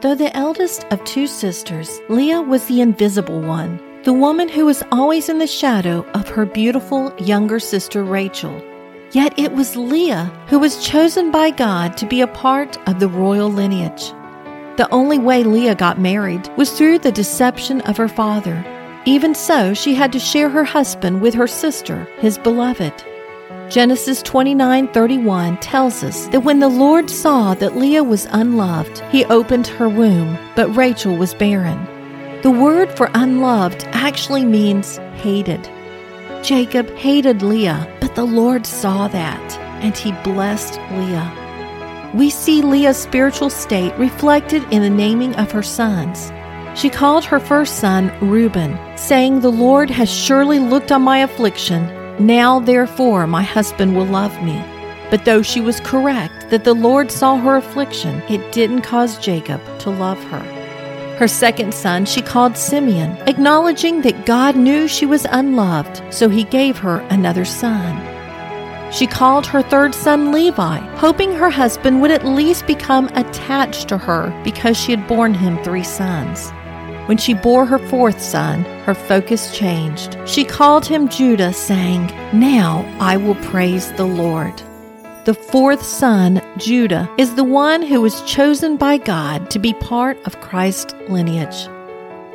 Though the eldest of two sisters, Leah was the invisible one, the woman who was always in the shadow of her beautiful younger sister Rachel. Yet it was Leah who was chosen by God to be a part of the royal lineage. The only way Leah got married was through the deception of her father. Even so, she had to share her husband with her sister, his beloved. Genesis 29:31 tells us that when the Lord saw that Leah was unloved, he opened her womb, but Rachel was barren. The word for unloved actually means hated. Jacob hated Leah, but the Lord saw that, and he blessed Leah. We see Leah's spiritual state reflected in the naming of her sons. She called her first son Reuben, saying, The Lord has surely looked on my affliction. Now, therefore, my husband will love me. But though she was correct that the Lord saw her affliction, it didn't cause Jacob to love her. Her second son she called Simeon, acknowledging that God knew she was unloved, so he gave her another son. She called her third son Levi, hoping her husband would at least become attached to her because she had borne him three sons. When she bore her fourth son, her focus changed. She called him Judah, saying, Now I will praise the Lord. The fourth son, Judah, is the one who was chosen by God to be part of Christ's lineage.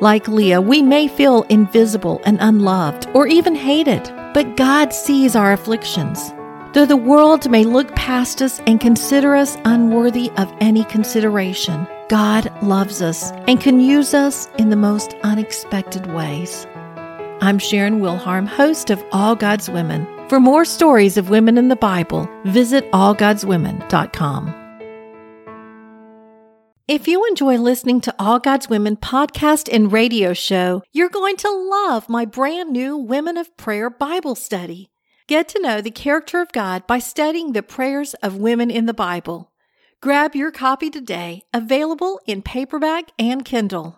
Like Leah, we may feel invisible and unloved or even hated, but God sees our afflictions. Though the world may look past us and consider us unworthy of any consideration, God loves us and can use us in the most unexpected ways. I'm Sharon Wilharm, host of All God's Women. For more stories of women in the Bible, visit allgodswomen.com. If you enjoy listening to All God's Women podcast and radio show, you're going to love my brand new Women of Prayer Bible study. Get to know the character of God by studying the prayers of women in the Bible. Grab your copy today, available in paperback and Kindle.